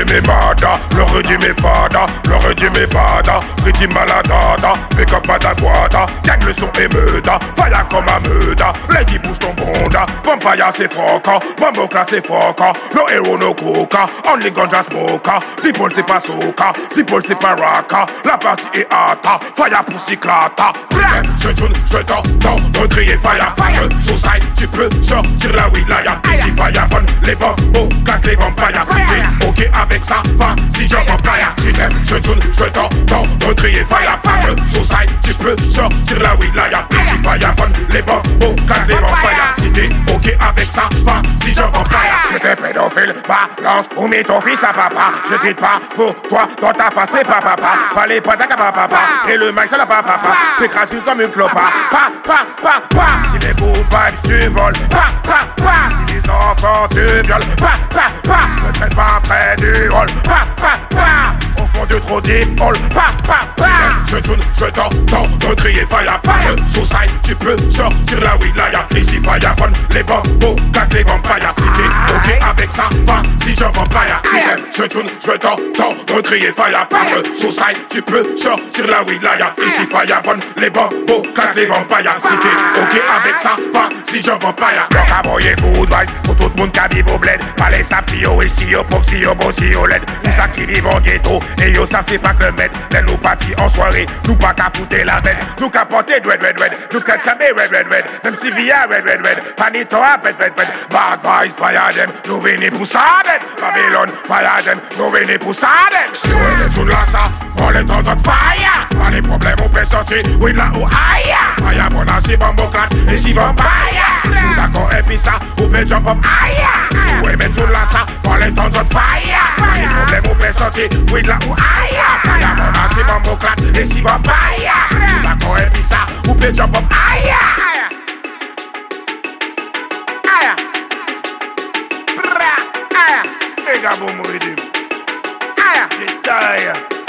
me mada, le me fada, le me bada, pretty maladada, pick up madaguada, gang le son et meuda, fire comme un meuda, lady bouge ton bonda, vampire c'est froca, bombo class c'est foca, no hero no coca, only ganja smoker, people c'est pas soca, people c'est pas raka, la partie est hata, fire pour cyclata, ce tune, je t'entends, de crier fire, fire, side, tu peux sortir la wilaya, ici fire, bonne, les bombos, claque les vampires, avec ça, va, si jump en playa, si t'aimes ce tune, je t'entends, de crier fire, fire, side, tu peux sortir la wilaya, ici fire, bonne, les bombos, claque les vampires, si t'es ok avec ça, va, si jump en playa, c'était pédophile, balance, ou mets ton fils à papa, je cite pas pour toi, dans ta face c'est papa, fallait pas ta papa, et le mic c'est la papa, t'écrases comme une clope, pa, pa, pa, pa, si les good vibes tu voles, pa, pa, pa, si les enfants tu violes, pa, pa, pa, du hall, pa, pa, pa, au fond de trop deep hall, pa, pa, pa, je tourne, je t'entends, de crier fire, fire, side, tu peux sortir la wilaya, ici fire, bonne, les bambos, claque les vampires, si t'es ok avec ça, va, si en paille, si t'aimes, je tourne, je t'entends, de crier fire, fire, side, tu peux sortir la wilaya, ici fire, bonne, les bambos, claque les vampires, si t'es Ok avek sa fa si jump on paya Blok avoye good vibes. Pou tout moun ka viv ou bled Pale sap si yo e si yo pop si yo bon si yo led Ou sa ki viv an ghetto e yo sap se pa klemet Len nou pati an soare nou pa ka foute la med Nou ka pote dwed dwed dwed. Nou ka chanbe red red red Mem si viya red red red Panito a pet pet pet. Bad vibes fire dem nou vini pou sa den Babylon fire dem nou vini pou sa den Si yo e le tchoun la sa on le ton zot fire. Pani pou problèmes, on peut sortir, oui, là où aïe, fire, bon, là, c'est bon, et si vampire, si vous d'accord, et puis ça, on peut jump up, aïe, si vous aimez tout là, ça, on est dans notre fire, pas les problèmes, on peut sortir, oui, là où aïe, fire, bon, là, c'est bon, et si vampire, si vous d'accord, et puis ça, on peut jump up, aïe, aïe, aïe, aïe, aïe, aïe,